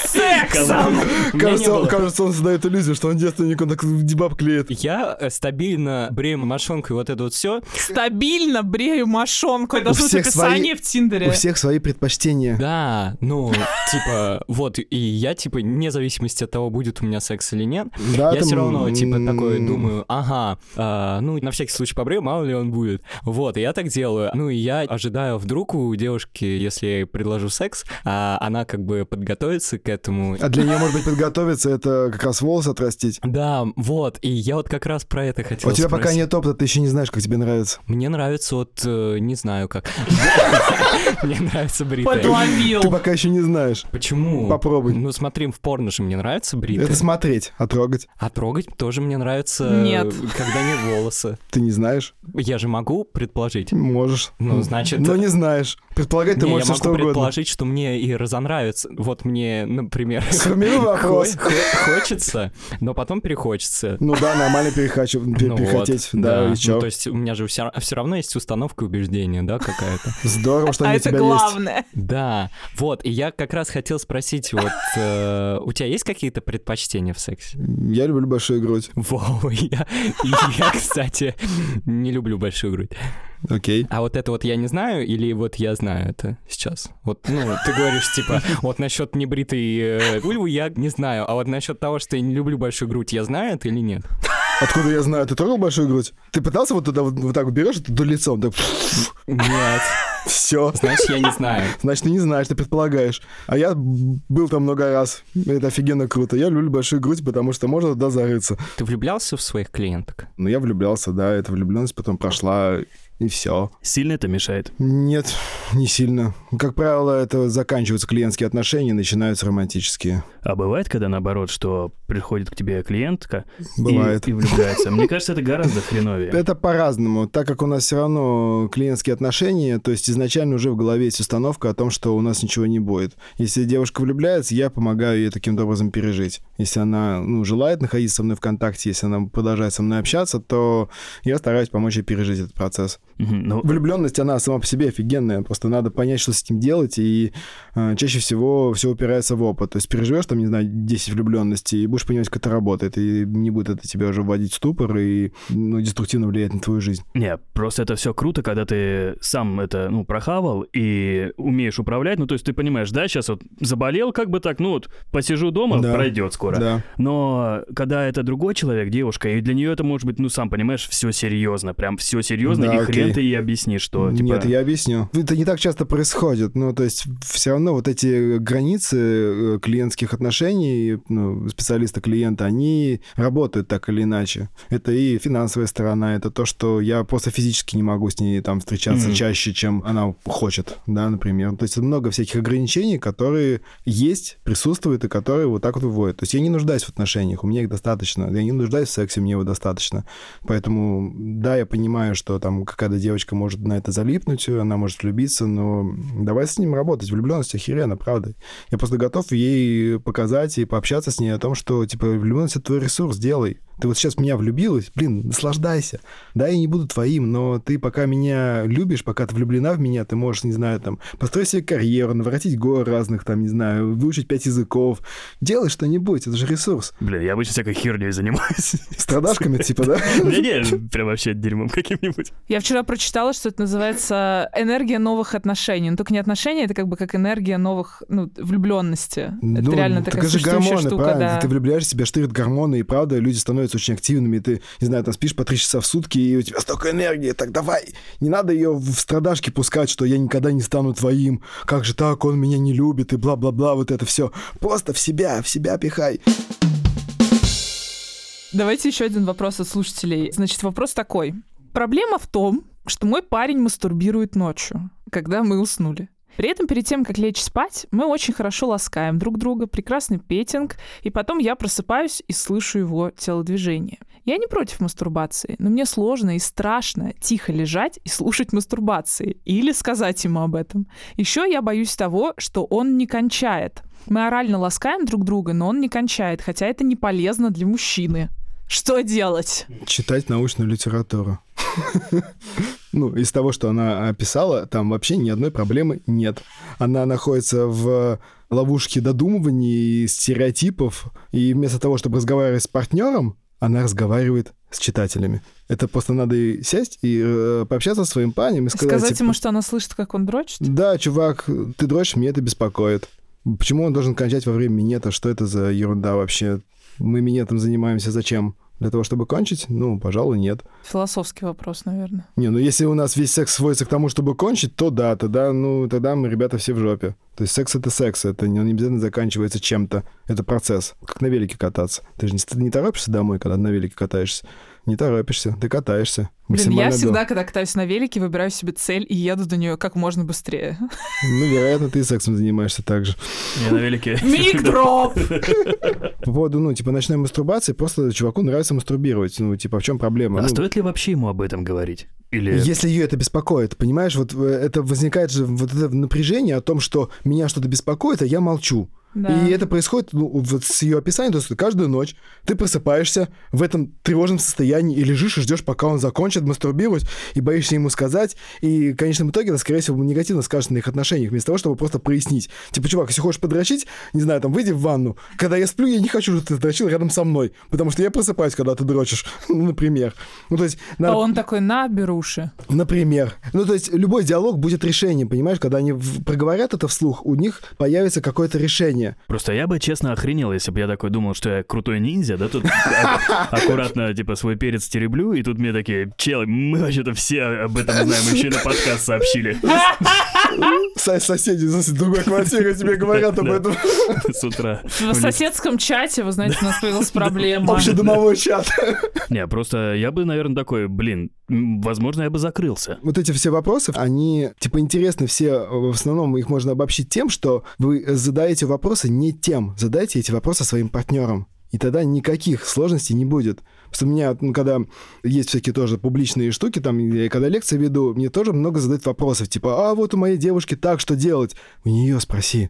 не Кажется, он, было. кажется, он создает иллюзию, что он девственник, он так дебаб клеит. Я э, стабильно брею мошонку и вот это вот все. Стабильно брею мошонку. Это всех описание свои- в Тиндере. У всех свои предпочтения. Да, ну, типа, вот, и я, типа, вне зависимости от того, будет у меня секс или нет, Да, я там, все равно, типа, такой думаю, ага, а, ну, на всякий случай побрею, мало ли он будет. Вот, и я так делаю. Ну, и я ожидаю, вдруг у девушки, если я ей предложу секс, а она как бы подготовится к этому. А для нее, может быть, подготовиться, это как раз волосы отрастить. Да, вот, и я вот как раз про это хотел У тебя пока спросить. нет опыта, ты еще не знаешь, как тебе нравится. Мне нравится вот, э, не знаю как. Мне нравится бритая. Подловил. Ты пока еще не знаешь. Почему? Попробуй. Ну, смотри, в порно же мне нравится бритая. Это смотреть, а трогать. А трогать тоже мне нравится, Нет. когда нет волоса. Ты не знаешь? Я же могу предположить. Можешь. Ну, значит... Но не знаешь. Предполагать ты Не, можешь я могу что угодно. предположить, что мне и разонравится. Вот мне, например, Сформируй вопрос. хо- хо- хочется, но потом перехочется. Ну да, нормально перехачу, пе- Ну перехотеть. да, и Ну, чё? то есть у меня же все, равно есть установка и убеждения, да, какая-то. Здорово, что А они у это тебя есть. главное. Да, вот, и я как раз хотел спросить, вот, э, у тебя есть какие-то предпочтения в сексе? Я люблю большую грудь. Вау, я, я, кстати, не люблю большую грудь. Окей. А вот это вот я не знаю, или вот я знаю это сейчас? Вот, ну, ты говоришь, типа, вот насчет небритой э, вульвы я не знаю, а вот насчет того, что я не люблю большую грудь, я знаю это или нет? Откуда я знаю? Ты трогал большую грудь? Ты пытался вот туда вот, вот так вот берешь, это до лицом, так Нет, все. значит, я не знаю. Значит, ты не знаешь, ты предполагаешь. А я был там много раз. Это офигенно круто. Я люблю большую грудь, потому что можно туда зарыться. Ты влюблялся в своих клиенток? Но я влюблялся, да, эта влюбленность потом прошла, и все. Сильно это мешает? Нет, не сильно. Как правило, это заканчиваются клиентские отношения, начинаются романтические. А бывает, когда наоборот, что приходит к тебе клиентка и- Бывает. И, влюбляется? Мне кажется, это гораздо хреновее. Это по-разному. Так как у нас все равно клиентские отношения, то есть изначально уже в голове есть установка о том, что у нас ничего не будет. Если девушка влюбляется, я помогаю ей таким образом пережить. Если она ну, желает находиться со мной в контакте, если она продолжает со мной общаться, то я стараюсь помочь ей пережить этот процесс. Ну, Влюбленность, она сама по себе офигенная. Просто надо понять, что с этим делать, и э, чаще всего все упирается в опыт. То есть переживешь там, не знаю, 10 влюбленностей, и будешь понимать, как это работает, и не будет это тебя уже вводить в ступор и ну, деструктивно влиять на твою жизнь. Не, просто это все круто, когда ты сам это, ну, прохавал и умеешь управлять. Ну, то есть ты понимаешь, да, сейчас вот заболел как бы так, ну вот посижу дома, Да. пройдет скоро. Да. Но когда это другой человек, девушка, и для нее это может быть, ну, сам понимаешь, все серьезно, прям все серьезно, Да, и хрен Зачем ты ей объяснишь, что, типа... Нет, я объясню. Это не так часто происходит. Ну, то есть все равно вот эти границы э, клиентских отношений, ну, специалиста-клиента, они работают так или иначе. Это и финансовая сторона, это то, что я просто физически не могу с ней там встречаться mm-hmm. чаще, чем она хочет, да, например. То есть много всяких ограничений, которые есть, присутствуют и которые вот так вот выводят. То есть я не нуждаюсь в отношениях, у меня их достаточно. Я не нуждаюсь в сексе, мне его достаточно. Поэтому, да, я понимаю, что там какая-то девочка может на это залипнуть, она может влюбиться, но давай с ним работать. Влюбленность охеренно, правда. Я просто готов ей показать и пообщаться с ней о том, что, типа, влюбленность — это твой ресурс, делай. Ты вот сейчас в меня влюбилась, блин, наслаждайся. Да, я не буду твоим, но ты пока меня любишь, пока ты влюблена в меня, ты можешь, не знаю, там, построить себе карьеру, наворотить горы разных, там, не знаю, выучить пять языков. Делай что-нибудь, это же ресурс. Блин, я обычно всякой херней занимаюсь. Страдашками, типа, да? Не-не, прям вообще дерьмом каким-нибудь. Я вчера прочитала, что это называется энергия новых отношений. Но только не отношения, это как бы как энергия новых, ну, влюбленности. Это Ну, реально так такая это же гормоны, штука, правильно? да. Ты влюбляешься, тебя штырят гормоны, и правда, люди становятся очень активными, ты, не знаю, там спишь по три часа в сутки, и у тебя столько энергии, так давай, не надо ее в страдашки пускать, что я никогда не стану твоим, как же так, он меня не любит, и бла-бла-бла, вот это все. Просто в себя, в себя пихай. Давайте еще один вопрос от слушателей. Значит, вопрос такой. Проблема в том, что мой парень мастурбирует ночью, когда мы уснули. При этом перед тем, как лечь спать, мы очень хорошо ласкаем друг друга, прекрасный петинг, и потом я просыпаюсь и слышу его телодвижение. Я не против мастурбации, но мне сложно и страшно тихо лежать и слушать мастурбации или сказать ему об этом. Еще я боюсь того, что он не кончает. Мы орально ласкаем друг друга, но он не кончает, хотя это не полезно для мужчины. Что делать? Читать научную литературу. Ну, из того, что она описала, там вообще ни одной проблемы нет. Она находится в ловушке додумываний, стереотипов, и вместо того, чтобы разговаривать с партнером, она разговаривает с читателями. Это просто надо и сесть и э, пообщаться со своим парнем и сказать... Сказать типа, ему, что она слышит, как он дрочит? Да, чувак, ты дрочишь, меня это беспокоит. Почему он должен кончать во время минета? Что это за ерунда вообще? Мы минетом занимаемся зачем? Для того, чтобы кончить? Ну, пожалуй, нет. Философский вопрос, наверное. Не, ну если у нас весь секс сводится к тому, чтобы кончить, то да, тогда, ну, тогда мы, ребята, все в жопе. То есть секс — это секс, это не, он не обязательно заканчивается чем-то. Это процесс, как на велике кататься. Ты же не, не торопишься домой, когда на велике катаешься. Не торопишься, ты катаешься. Блин, я всегда, когда катаюсь на велике, выбираю себе цель и еду до нее как можно быстрее. Ну, вероятно, ты сексом занимаешься так же. Я на велике. Миг-дроп! По поводу, ну, типа, ночной мастурбации, просто чуваку нравится мастурбировать. Ну, типа, в чем проблема? А Ну, стоит ли вообще ему об этом говорить? Или... Если ее это беспокоит, понимаешь, вот э, это возникает же вот это напряжение о том, что меня что-то беспокоит, а я молчу. Да. И это происходит ну, вот с ее описанием, то есть каждую ночь ты просыпаешься в этом тревожном состоянии и лежишь и ждешь, пока он закончит мастурбировать, и боишься ему сказать, и в конечном итоге это, скорее всего, негативно скажется на их отношениях, вместо того, чтобы просто прояснить. Типа, чувак, если хочешь подрочить, не знаю, там, выйди в ванну. Когда я сплю, я не хочу, чтобы ты дрочил рядом со мной, потому что я просыпаюсь, когда ты дрочишь, ну, например. Ну, то есть... А надо- он такой, на, беруши. Например. Ну, то есть любой диалог будет решением, понимаешь? Когда они проговорят это вслух, у них появится какое-то решение. Просто я бы, честно, охренел, если бы я такой думал, что я крутой ниндзя, да, тут ак- аккуратно, типа, свой перец тереблю, и тут мне такие, чел, мы вообще-то все об этом знаем, еще на подкаст сообщили Со- Соседи из другой квартиры тебе говорят об этом. с утра. В соседском чате, вы знаете, у нас появилась проблема. Общедомовой чат. Не, просто я бы, наверное, такой, блин, возможно, я бы закрылся. Вот эти все вопросы, они, типа, интересны все, в основном их можно обобщить тем, что вы задаете вопросы не тем, задайте эти вопросы своим партнерам. И тогда никаких сложностей не будет. Потому что у меня, ну, когда есть всякие тоже публичные штуки, там, я когда лекции веду, мне тоже много задают вопросов, типа, а вот у моей девушки так, что делать? У нее спроси.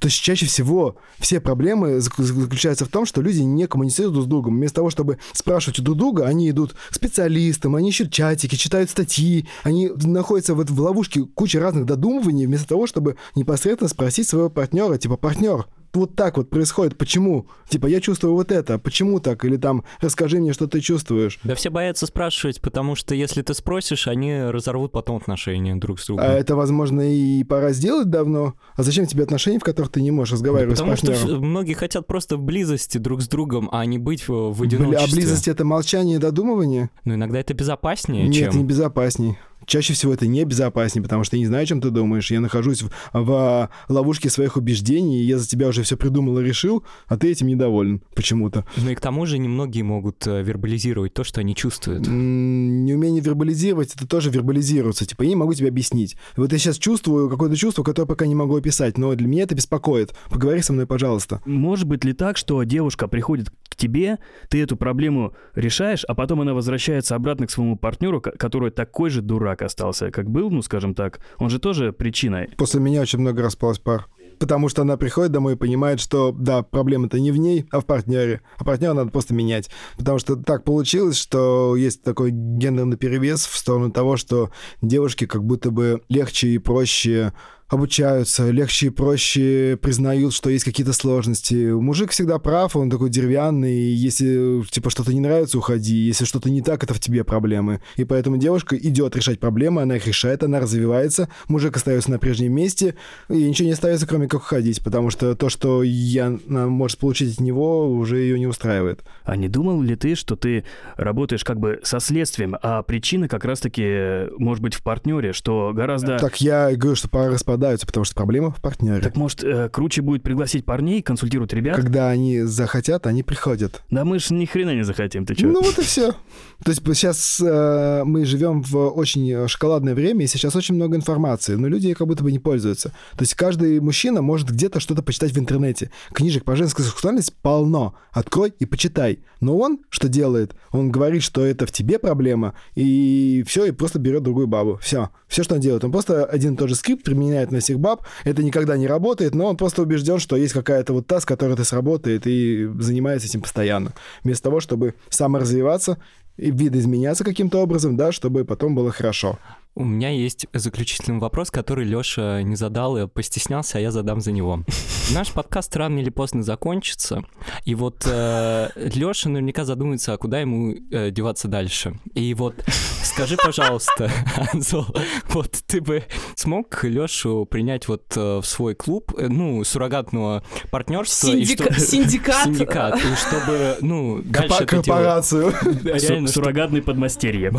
То есть чаще всего все проблемы зак- заключаются в том, что люди не коммуницируют друг с другом. Вместо того, чтобы спрашивать друг друга, они идут к специалистам, они ищут чатики, читают статьи, они находятся вот в ловушке кучи разных додумываний, вместо того, чтобы непосредственно спросить своего партнера, типа, партнер, вот так вот происходит, почему? Типа, я чувствую вот это, почему так? Или там, расскажи мне, что ты чувствуешь. Да все боятся спрашивать, потому что если ты спросишь, они разорвут потом отношения друг с другом. А это, возможно, и пора сделать давно. А зачем тебе отношения, в которых ты не можешь разговаривать Потому с что партнером? вс- многие хотят просто в близости друг с другом, а не быть в, в Бля, одиночестве. А близость — это молчание и додумывание? Ну, иногда это безопаснее, Нет, чем... это не безопасней. Чаще всего это небезопаснее, потому что я не знаю, о чем ты думаешь. Я нахожусь в, в ловушке своих убеждений, и я за тебя уже все придумал и решил, а ты этим недоволен почему-то. Ну и к тому же немногие могут э, вербализировать то, что они чувствуют. М, Неумение вербализировать, это тоже вербализируется. Типа, я не могу тебе объяснить. Вот я сейчас чувствую какое-то чувство, которое пока не могу описать, но для меня это беспокоит. Поговори со мной, пожалуйста. Может быть ли так, что девушка приходит к тебе, ты эту проблему решаешь, а потом она возвращается обратно к своему партнеру, ко- который такой же дурак остался, как был, ну, скажем так. Он же тоже причиной. После меня очень много распалось пар. Потому что она приходит домой и понимает, что, да, проблема-то не в ней, а в партнере. А партнера надо просто менять. Потому что так получилось, что есть такой гендерный перевес в сторону того, что девушки как будто бы легче и проще обучаются, легче и проще признают, что есть какие-то сложности. Мужик всегда прав, он такой деревянный, и если типа что-то не нравится, уходи, если что-то не так, это в тебе проблемы. И поэтому девушка идет решать проблемы, она их решает, она развивается, мужик остается на прежнем месте, и ничего не остается, кроме как уходить, потому что то, что я она может получить от него, уже ее не устраивает. А не думал ли ты, что ты работаешь как бы со следствием, а причина как раз-таки может быть в партнере, что гораздо... Так я говорю, что пары распадаются, потому что проблема в партнере. Так может, э, круче будет пригласить парней, консультировать ребят? Когда они захотят, они приходят. Да мы ж ни хрена не захотим, ты чё? Ну вот и все. То есть сейчас э, мы живем в очень шоколадное время, и сейчас очень много информации, но люди как будто бы не пользуются. То есть каждый мужчина может где-то что-то почитать в интернете. Книжек по женской сексуальности полно. Открой и почитай. Но он что делает? Он говорит, что это в тебе проблема, и все, и просто берет другую бабу. Все. Все, что он делает. Он просто один и тот же скрипт применяет на всех баб. Это никогда не работает, но он просто убежден, что есть какая-то вот та, с которой это сработает, и занимается этим постоянно. Вместо того, чтобы саморазвиваться и видоизменяться каким-то образом, да, чтобы потом было хорошо. У меня есть заключительный вопрос, который Лёша не задал и постеснялся, а я задам за него. Наш подкаст рано или поздно закончится, и вот э, Лёша наверняка задумается, а куда ему э, деваться дальше. И вот скажи, пожалуйста, Анзол, вот ты бы смог Лёшу принять вот э, в свой клуб, э, ну, суррогатного партнерства? и Синдика- что- Синдикат. Синдикат, и чтобы, ну, дальше корпорацию. Реально, суррогатный подмастерье.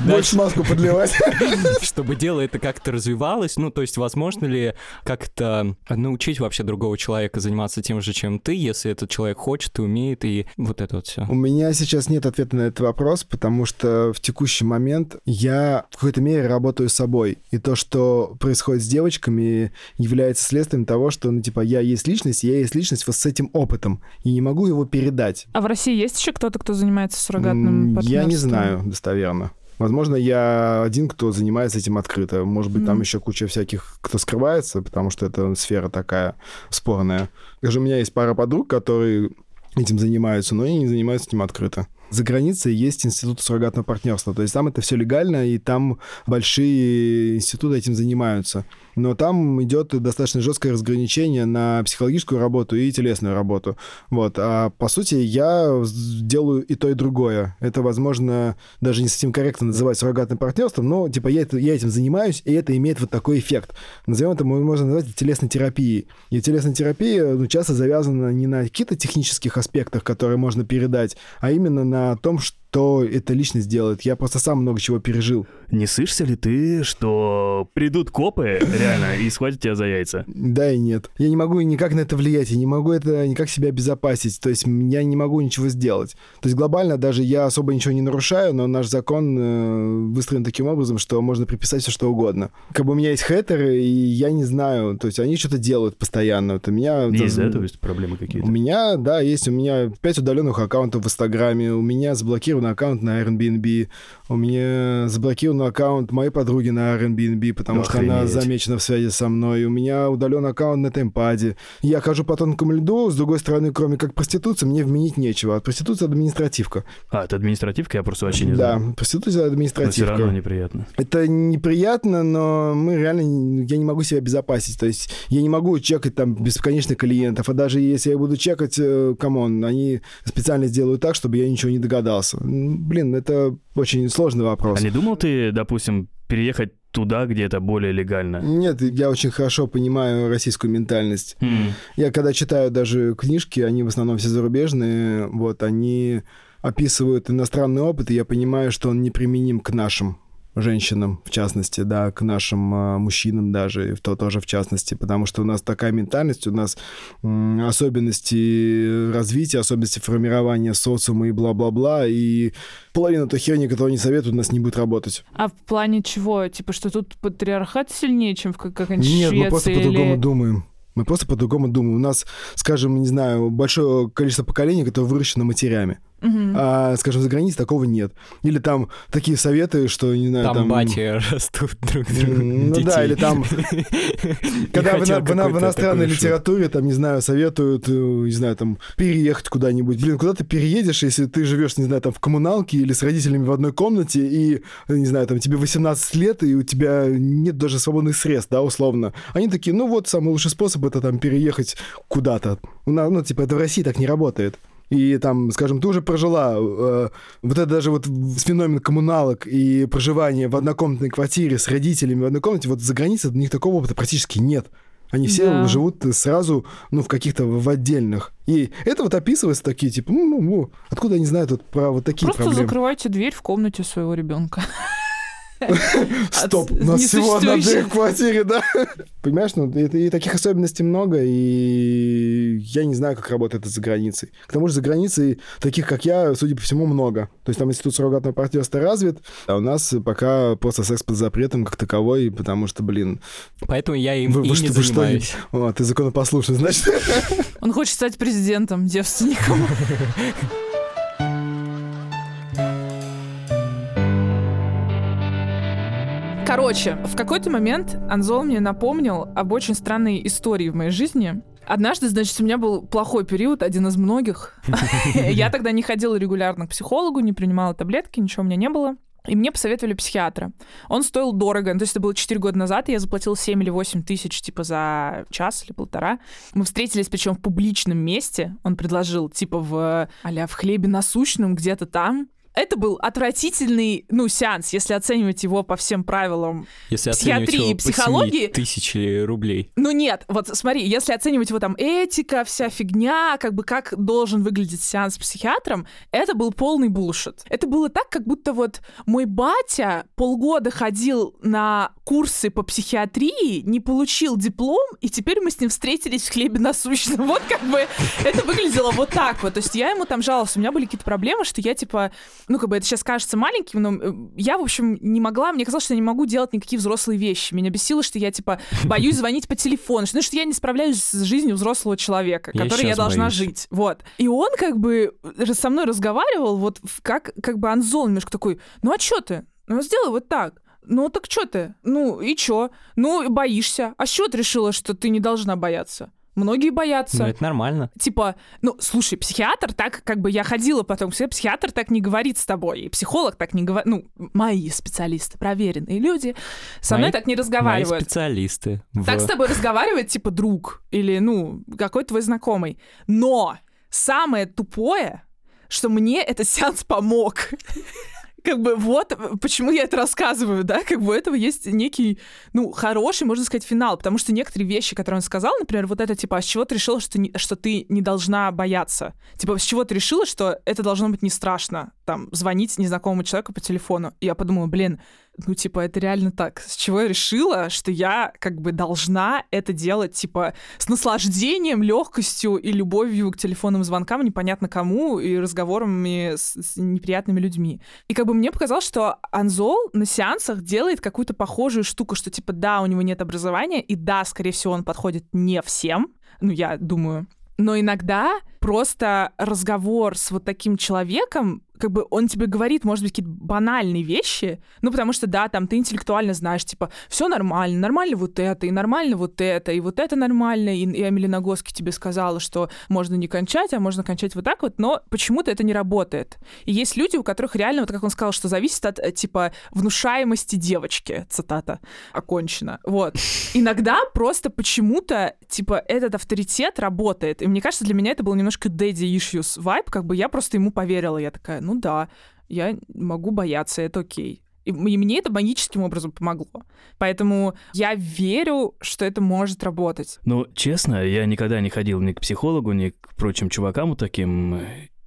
Больше маску подливать. чтобы дело это как-то развивалось. Ну, то есть, возможно ли как-то научить вообще другого человека заниматься тем же, чем ты, если этот человек хочет и умеет, и вот это вот все. У меня сейчас нет ответа на этот вопрос, потому что в текущий момент я в какой-то мере работаю с собой. И то, что происходит с девочками, является следствием того, что, ну, типа, я есть личность, я есть личность вот с этим опытом. И не могу его передать. А в России есть еще кто-то, кто занимается суррогатным М, Я не партнерством? знаю достоверно. Возможно, я один, кто занимается этим открыто. Может быть, там Мгм. еще куча всяких, кто скрывается, потому что это сфера такая спорная. Даже у меня есть пара подруг, которые этим занимаются, но они не занимаются этим открыто. За границей есть институт суррогатного партнерства. То есть там это все легально, и там большие институты этим занимаются. Но там идет достаточно жесткое разграничение на психологическую работу и телесную работу. Вот. А по сути, я делаю и то, и другое. Это, возможно, даже не совсем корректно называть суррогатным партнерством, но типа я, это- я этим занимаюсь, и это имеет вот такой эффект. Назовем это, можно назвать телесной терапией. И телесная терапия ну, часто завязана не на каких-то технических аспектах, которые можно передать, а именно на том, что эта личность делает. Я просто сам много чего пережил. Не слышишься ли ты, что придут копы, реально, и схватят тебя за яйца? Да и нет. Я не могу никак на это влиять, я не могу это никак себя обезопасить. То есть я не могу ничего сделать. То есть глобально даже я особо ничего не нарушаю, но наш закон э, выстроен таким образом, что можно приписать все что угодно. Как бы у меня есть хейтеры, и я не знаю, то есть они что-то делают постоянно. Вот у меня... Есть, да, то есть проблемы У какие-то? меня, да, есть. У меня 5 удаленных аккаунтов в Инстаграме. У меня заблокирован аккаунт на Airbnb. У меня заблокирован аккаунт моей подруги на Airbnb, потому что она Охренеть. замечена в связи со мной. У меня удален аккаунт на Темпаде. Я хожу по тонкому льду. С другой стороны, кроме как проституции, мне вменить нечего. А проституция административка. А, это административка, я просто вообще не Да, знаю. проституция Но все административка. равно неприятно. Это неприятно, но мы реально, я не могу себя обезопасить. То есть я не могу чекать там бесконечно клиентов, а даже если я буду чекать, э, come on, они специально сделают так, чтобы я ничего не догадался. Блин, это очень сложный вопрос. А не думал ты, допустим, переехать туда, где это более легально? Нет, я очень хорошо понимаю российскую ментальность. М. Я когда читаю даже книжки, они в основном все зарубежные, вот, они описывают иностранный опыт, и я понимаю, что он неприменим к нашим. Женщинам, в частности, да, к нашим э, мужчинам даже, в то тоже в частности, потому что у нас такая ментальность, у нас особенности развития, особенности формирования социума и бла-бла-бла, и половина той херни, которую они советуют, у нас не будет работать. А в плане чего? Типа, что тут патриархат сильнее, чем в как- какой-нибудь Нет, Швеции мы просто или... по-другому думаем. Мы просто по-другому думаем. У нас, скажем, не знаю, большое количество поколений, которые выращены матерями. Мгм. А, скажем, за границей такого нет. Или там такие советы, что, не знаю, Там, там... бати растут друг другу Ну да, или там, Когда в, иностранной литературе, там, не знаю, советуют, э, не знаю, там, переехать куда-нибудь. Блин, куда ты переедешь, если ты живешь, не знаю, там, в коммуналке или с родителями в одной комнате, и, э, не знаю, там, тебе 18 лет, и у тебя нет даже свободных средств, да, условно. Они такие, ну вот, самый лучший способ это там переехать куда-то. Ну, типа, это в России так не работает. И там, скажем, ты уже прожила э, вот это даже вот феномен коммуналок и проживания в однокомнатной квартире с родителями в одной комнате, вот за границей у них такого опыта практически нет. Они все Да. живут сразу, ну, в каких-то в отдельных. И это вот описывается такие, типа, ну, ну, откуда они знают вот про вот такие Просто проблемы? закрывайте дверь в комнате своего ребенка. Стоп, у нас всего одна дверь в квартире, да? Понимаешь, ну, и, таких особенностей много, и я не знаю, как работает это за границей. К тому же за границей таких, как я, судя по всему, много. То есть там институт суррогатного партнерства развит, а у нас пока просто секс под запретом как таковой, потому что, блин, Поэтому я им Вы- и вы не что- вы что, занимаюсь. о, ты законопослушный, значит. Он хочет стать президентом, девственником. Короче, в какой-то момент Анзол мне напомнил об очень странной истории в моей жизни. Однажды, значит, у меня был плохой период, один из многих. Я тогда не ходила регулярно к психологу, не принимала таблетки, ничего у меня не было. И мне посоветовали психиатра. Он стоил дорого. Ну, То есть это было 4 года назад, и я заплатила 7 или 8 тысяч, типа, за час или полтора. Мы встретились, причем в публичном месте. Он предложил, типа, в, а в хлебе насущном где-то там. Это был отвратительный, ну, сеанс, если оценивать его по всем правилам. Если Психиатрии и психологии- тысячи рублей. Ну нет, вот смотри, если оценивать его там этика, вся фигня, как бы как должен выглядеть сеанс с психиатром, это был полный булшит. Это было так, как будто вот мой батя полгода ходил на курсы по психиатрии, не получил диплом, и теперь мы с ним встретились в хлебе насущном. Вот как бы это выглядело вот так вот. То есть я ему там жаловалась, у меня были какие-то проблемы, что я типа, ну как бы это сейчас кажется маленьким, но э, я, в общем, не могла, мне казалось, что я не могу делать никакие взрослые вещи. Меня бесило, что я типа боюсь звонить по телефону, что, ну, что я не справляюсь с жизнью взрослого человека, Я который я должна боюсь. жить. Вот. И он как бы э, со мной разговаривал, вот как, как бы Анзол немножко такой, ну а чё ты? Ну сделай вот так. Ну так что ты? Ну и чё? Ну боишься. А с чего ты решила, что ты не должна бояться? Многие боятся. Ну, это нормально. Типа, ну, слушай, психиатр так, как бы я ходила потом себе, психиатр так не говорит с тобой, и психолог так не говорит, ну, мои специалисты, проверенные люди, со мной Мои- так не Мои разговаривают. специалисты. в- Так с тобой разговаривает, типа, друг или, ну, какой твой знакомый. Но самое тупое, что мне этот сеанс помог. Как бы вот почему я это рассказываю, да, как бы у этого есть некий, ну, хороший, можно сказать, финал, потому что некоторые вещи, которые он сказал, например, вот это, типа, а с чего ты решила, что, не- что ты не должна бояться? Типа, с чего ты решила, что это должно быть не страшно, там, звонить незнакомому человеку по телефону? И я подумала, блин, ну, типа, это реально так. С чего я решила, что я как бы должна это делать, типа, с наслаждением, легкостью и любовью к телефонным звонкам непонятно кому и разговорами с, с неприятными людьми. И как бы мне показалось, что Анзол на сеансах делает какую-то похожую штуку, что типа, да, у него нет образования, и да, скорее всего, он подходит не всем, ну, я думаю, но иногда просто разговор с вот таким человеком, как бы он тебе говорит, может быть, какие-то банальные вещи, ну, потому что, да, там ты интеллектуально знаешь, типа, все нормально, нормально вот это, и нормально вот это, и вот это нормально, и, и Эмили Нагоски тебе сказала, что можно не кончать, а можно кончать вот так вот, но почему-то это не работает. И есть люди, у которых реально, вот как он сказал, что зависит от, э, типа, внушаемости девочки, цитата, окончена. Вот. Иногда просто почему-то, типа, этот авторитет работает. И мне кажется, для меня это был немножко daddy issues vibe, как бы я просто ему поверила. Я такая, ну да, я могу бояться, это окей. И, и мне это магическим образом помогло. Поэтому я верю, что это может работать. Ну, честно, я никогда не ходил ни к психологу, ни к прочим чувакам таким.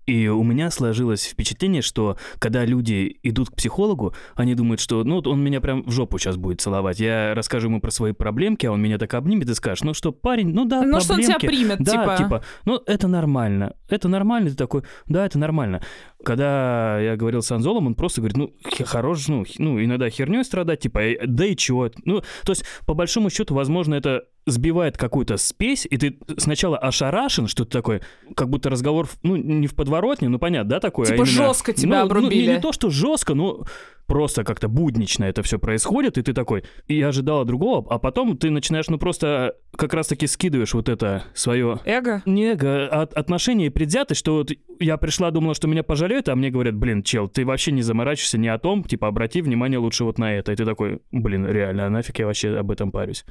И у меня сложилось впечатление, что когда люди идут к психологу, они думают, что ну он меня прям в жопу сейчас будет целовать. Я расскажу ему про свои проблемки, а он меня так обнимет и скажет, ну что, парень, ну да, Ну что он проблемки. тебя примет, Да, типа. типа, ну это нормально, это нормально, ты такой, да, это нормально. Когда я говорил с Анзолом, он просто говорит, ну, хорош, ну, ну иногда херней страдать, типа, э, да и чего. Ну, то есть, по большому счету, возможно, это сбивает какую-то спесь, и ты сначала ошарашен, что ты такой, как будто разговор, ну, не в подворотне, ну, понятно, да, такое? а Типа именно- жестко тебя ну, ну, не- обрубили. не то, что жестко, но просто как-то буднично это все происходит, и ты такой, и я ожидала другого, а потом ты начинаешь, ну, просто как раз-таки скидываешь вот это свое Эго? не эго, а отношение и предвзятость, что вот я пришла, думала, что меня пожалеют, а мне говорят, блин, чел, ты вообще не заморачивайся ни о том, типа, обрати внимание лучше вот на это. И ты такой, блин, реально, а нафиг я вообще об этом парюсь?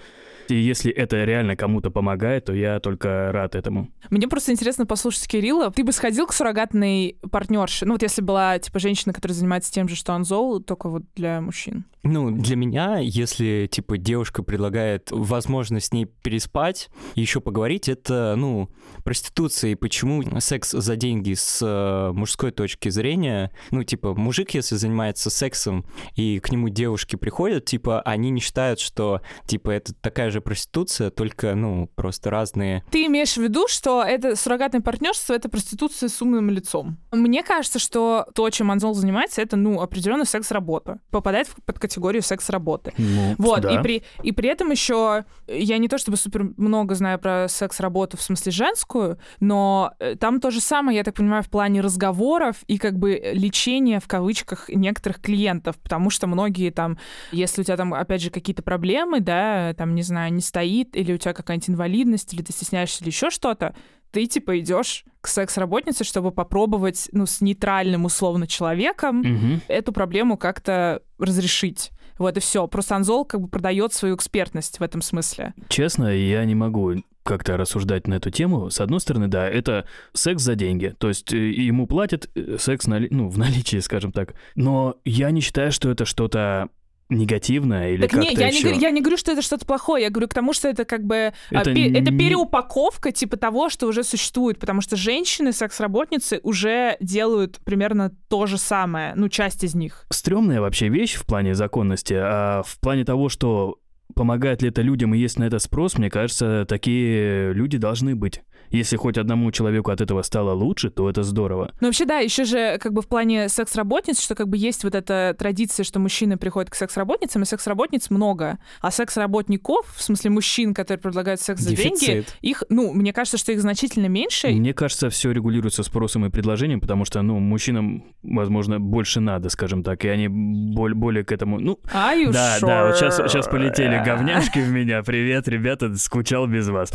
И если это реально кому-то помогает, то я только рад этому. Мне просто интересно послушать Кирилла. Ты бы сходил к суррогатной партнерше? Ну вот если была, типа, женщина, которая занимается тем же, что Анзол, только вот для мужчин. Ну, для меня, если, типа, девушка предлагает возможность с ней переспать и еще поговорить, это, ну, проституция. И почему секс за деньги с э, мужской точки зрения, ну, типа, мужик, если занимается сексом, и к нему девушки приходят, типа, они не считают, что, типа, это такая же проституция, только, ну, просто разные Ты имеешь в виду, что это суррогатное партнерство, это проституция с умным лицом. Мне кажется, что то, чем Анзол занимается, это, ну, определенно секс-работа. Попадает в- под категорию секс-работы. Ну, Вот, да. и, при, и при этом еще я не то чтобы супер много знаю про секс-работу в смысле женскую, но э, там то же самое, я так понимаю, в плане разговоров и как бы лечения в кавычках некоторых клиентов, потому что многие там, если у тебя там, опять же, какие-то проблемы, да, там, не знаю, не стоит, или у тебя какая-нибудь инвалидность, или ты стесняешься, или еще что-то, ты типа идешь к секс-работнице, чтобы попробовать, ну, с нейтральным условно человеком Мгм. эту проблему как-то разрешить. Вот и все. Просто Анзол как бы продает свою экспертность в этом смысле. Честно, я не могу как-то рассуждать на эту тему. С одной стороны, да, это секс за деньги. То есть э, ему платят э, секс нали- ну, в наличии, скажем так. Но я не считаю, что это что-то негативное или так не, как-то я не, еще. говорю, я не говорю, что это что-то плохое. Я говорю к тому, что это как бы а, Это пе- это не- переупаковка типа того, что уже существует, потому что женщины, секс-работницы уже делают примерно то же самое, ну часть из них. Стрёмная вообще вещь в плане законности, а в плане того, что помогает ли это людям и есть на это спрос, мне кажется, такие люди должны быть. Если хоть одному человеку от этого стало лучше, то это здорово. Ну, вообще, да, еще же как бы в плане секс-работниц, что как бы есть вот эта традиция, что мужчины приходят к секс-работницам, и секс-работниц много. А секс-работников, в смысле мужчин, которые предлагают секс за деньги, их, ну, мне кажется, что их значительно меньше. Мне кажется, все регулируется спросом и предложением, потому что, ну, мужчинам, возможно, больше надо, скажем так, и они боль- более к этому, ну, Are you Да, да, вот сейчас, sure? сейчас полетели говняшки в меня. Привет, ребята, скучал без вас.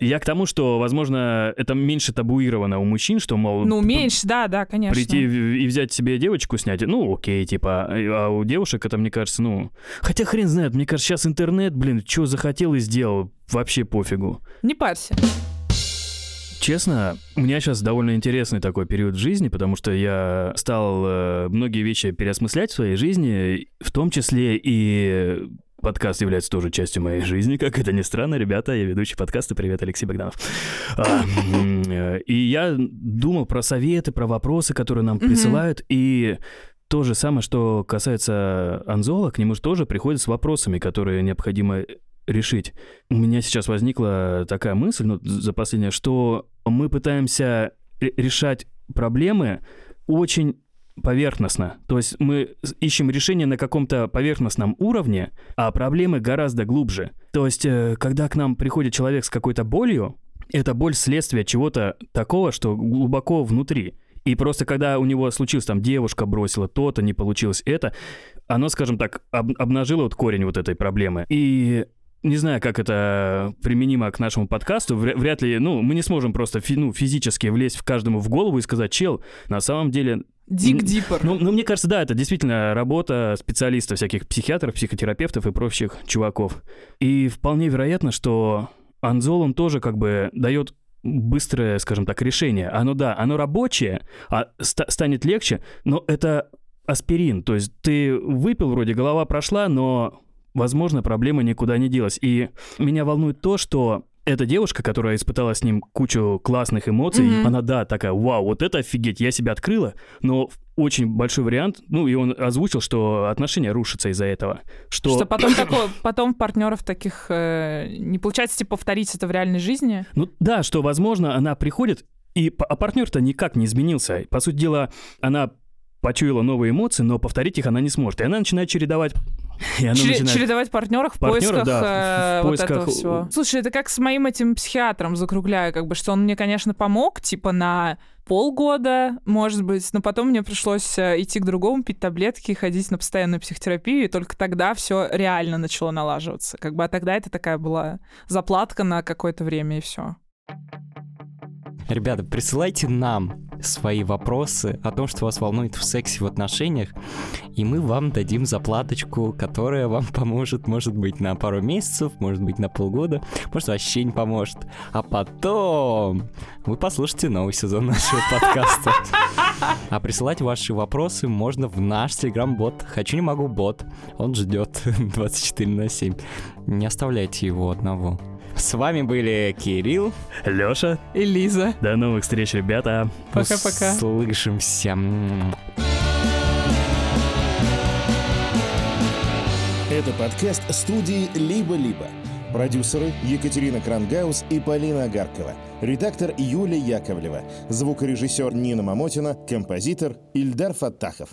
Я к тому, что, возможно, это меньше табуировано у мужчин, что, мол, Ну, меньше, да, да, конечно. прийти и взять себе девочку снять, ну, окей, типа, а у девушек это, мне кажется, ну... Хотя хрен знает, мне кажется, сейчас интернет, блин, что захотел и сделал, вообще пофигу. Не парься. Честно, у меня сейчас довольно интересный такой период в жизни, потому что я стал э, многие вещи переосмыслять в своей жизни, в том числе и подкаст является тоже частью моей жизни, как это ни странно, ребята, я ведущий подкаста, привет, Алексей Богданов. А, И я думал про советы, про вопросы, которые нам присылают, и то же самое, что касается Анзола, к нему же тоже приходят с вопросами, которые необходимо решить. У меня сейчас возникла такая мысль, ну, за последнее, что мы пытаемся ре- решать проблемы очень поверхностно. То есть мы ищем решение на каком-то поверхностном уровне, а проблемы гораздо глубже. То есть, э, когда к нам приходит человек с какой-то болью, это боль следствие чего-то такого, что глубоко внутри. И просто когда у него случилось, там, девушка бросила то-то, не получилось это, оно, скажем так, об- обнажило вот корень вот этой проблемы. И не знаю, как это применимо к нашему подкасту. Вря- Вряд ли, ну, мы не сможем просто фи- ну, физически влезть в каждому в голову и сказать, чел, на самом деле Дик Диппер. ну, ну, мне кажется, да, это действительно работа специалистов, всяких психиатров, психотерапевтов и прочих чуваков. И вполне вероятно, что Анзол, он тоже как бы дает быстрое, скажем так, решение. Оно, да, оно рабочее, а ста- станет легче, но это аспирин. То есть ты выпил, вроде голова прошла, но, возможно, проблема никуда не делась. И меня волнует то, что эта девушка, которая испытала с ним кучу классных эмоций, Мгм. она, да, такая, вау, вот это офигеть, я себя открыла, но очень большой вариант, ну, и он озвучил, что отношения рушатся из-за этого. Что, Что потом такое, потом партнеров таких э, не получается типа повторить это в реальной жизни. Ну да, что, возможно, она приходит, и, а партнер-то никак не изменился. По сути дела, она почуяла новые эмоции, но повторить их она не сможет. И она начинает чередовать... И она Чере- начинает... Чередовать партнеров в Партнеров, поисках, да, э, в вот поисках, этого всего. Слушай, это как с моим этим психиатром закругляю, как бы, что он мне, конечно, помог, типа, на полгода, может быть, но потом мне пришлось э, идти к другому, пить таблетки, ходить на постоянную психотерапию, и только тогда все реально начало налаживаться. Как бы, а тогда это такая была заплатка на какое-то время, и все. Ребята, присылайте нам свои вопросы о том, что вас волнует в сексе в отношениях, и мы вам дадим заплаточку, которая вам поможет, может быть, на пару месяцев, может быть, на полгода, может, вообще не поможет. А потом вы послушаете новый сезон нашего подкаста. А присылать ваши вопросы можно в наш телеграм-бот. Хочу не могу бот. Он ждет 24 на 7. Не оставляйте его одного. С вами были Кирилл. Лёша, И Лиза. до новых встреч, ребята. Пока-пока. Слышимся. Это подкаст студии «Либо-либо». Продюсеры Екатерина Крангаус и Полина Агаркова. Редактор Юлия Яковлева. Звукорежиссер Нина Мамотина. Композитор Ильдар Фаттахов.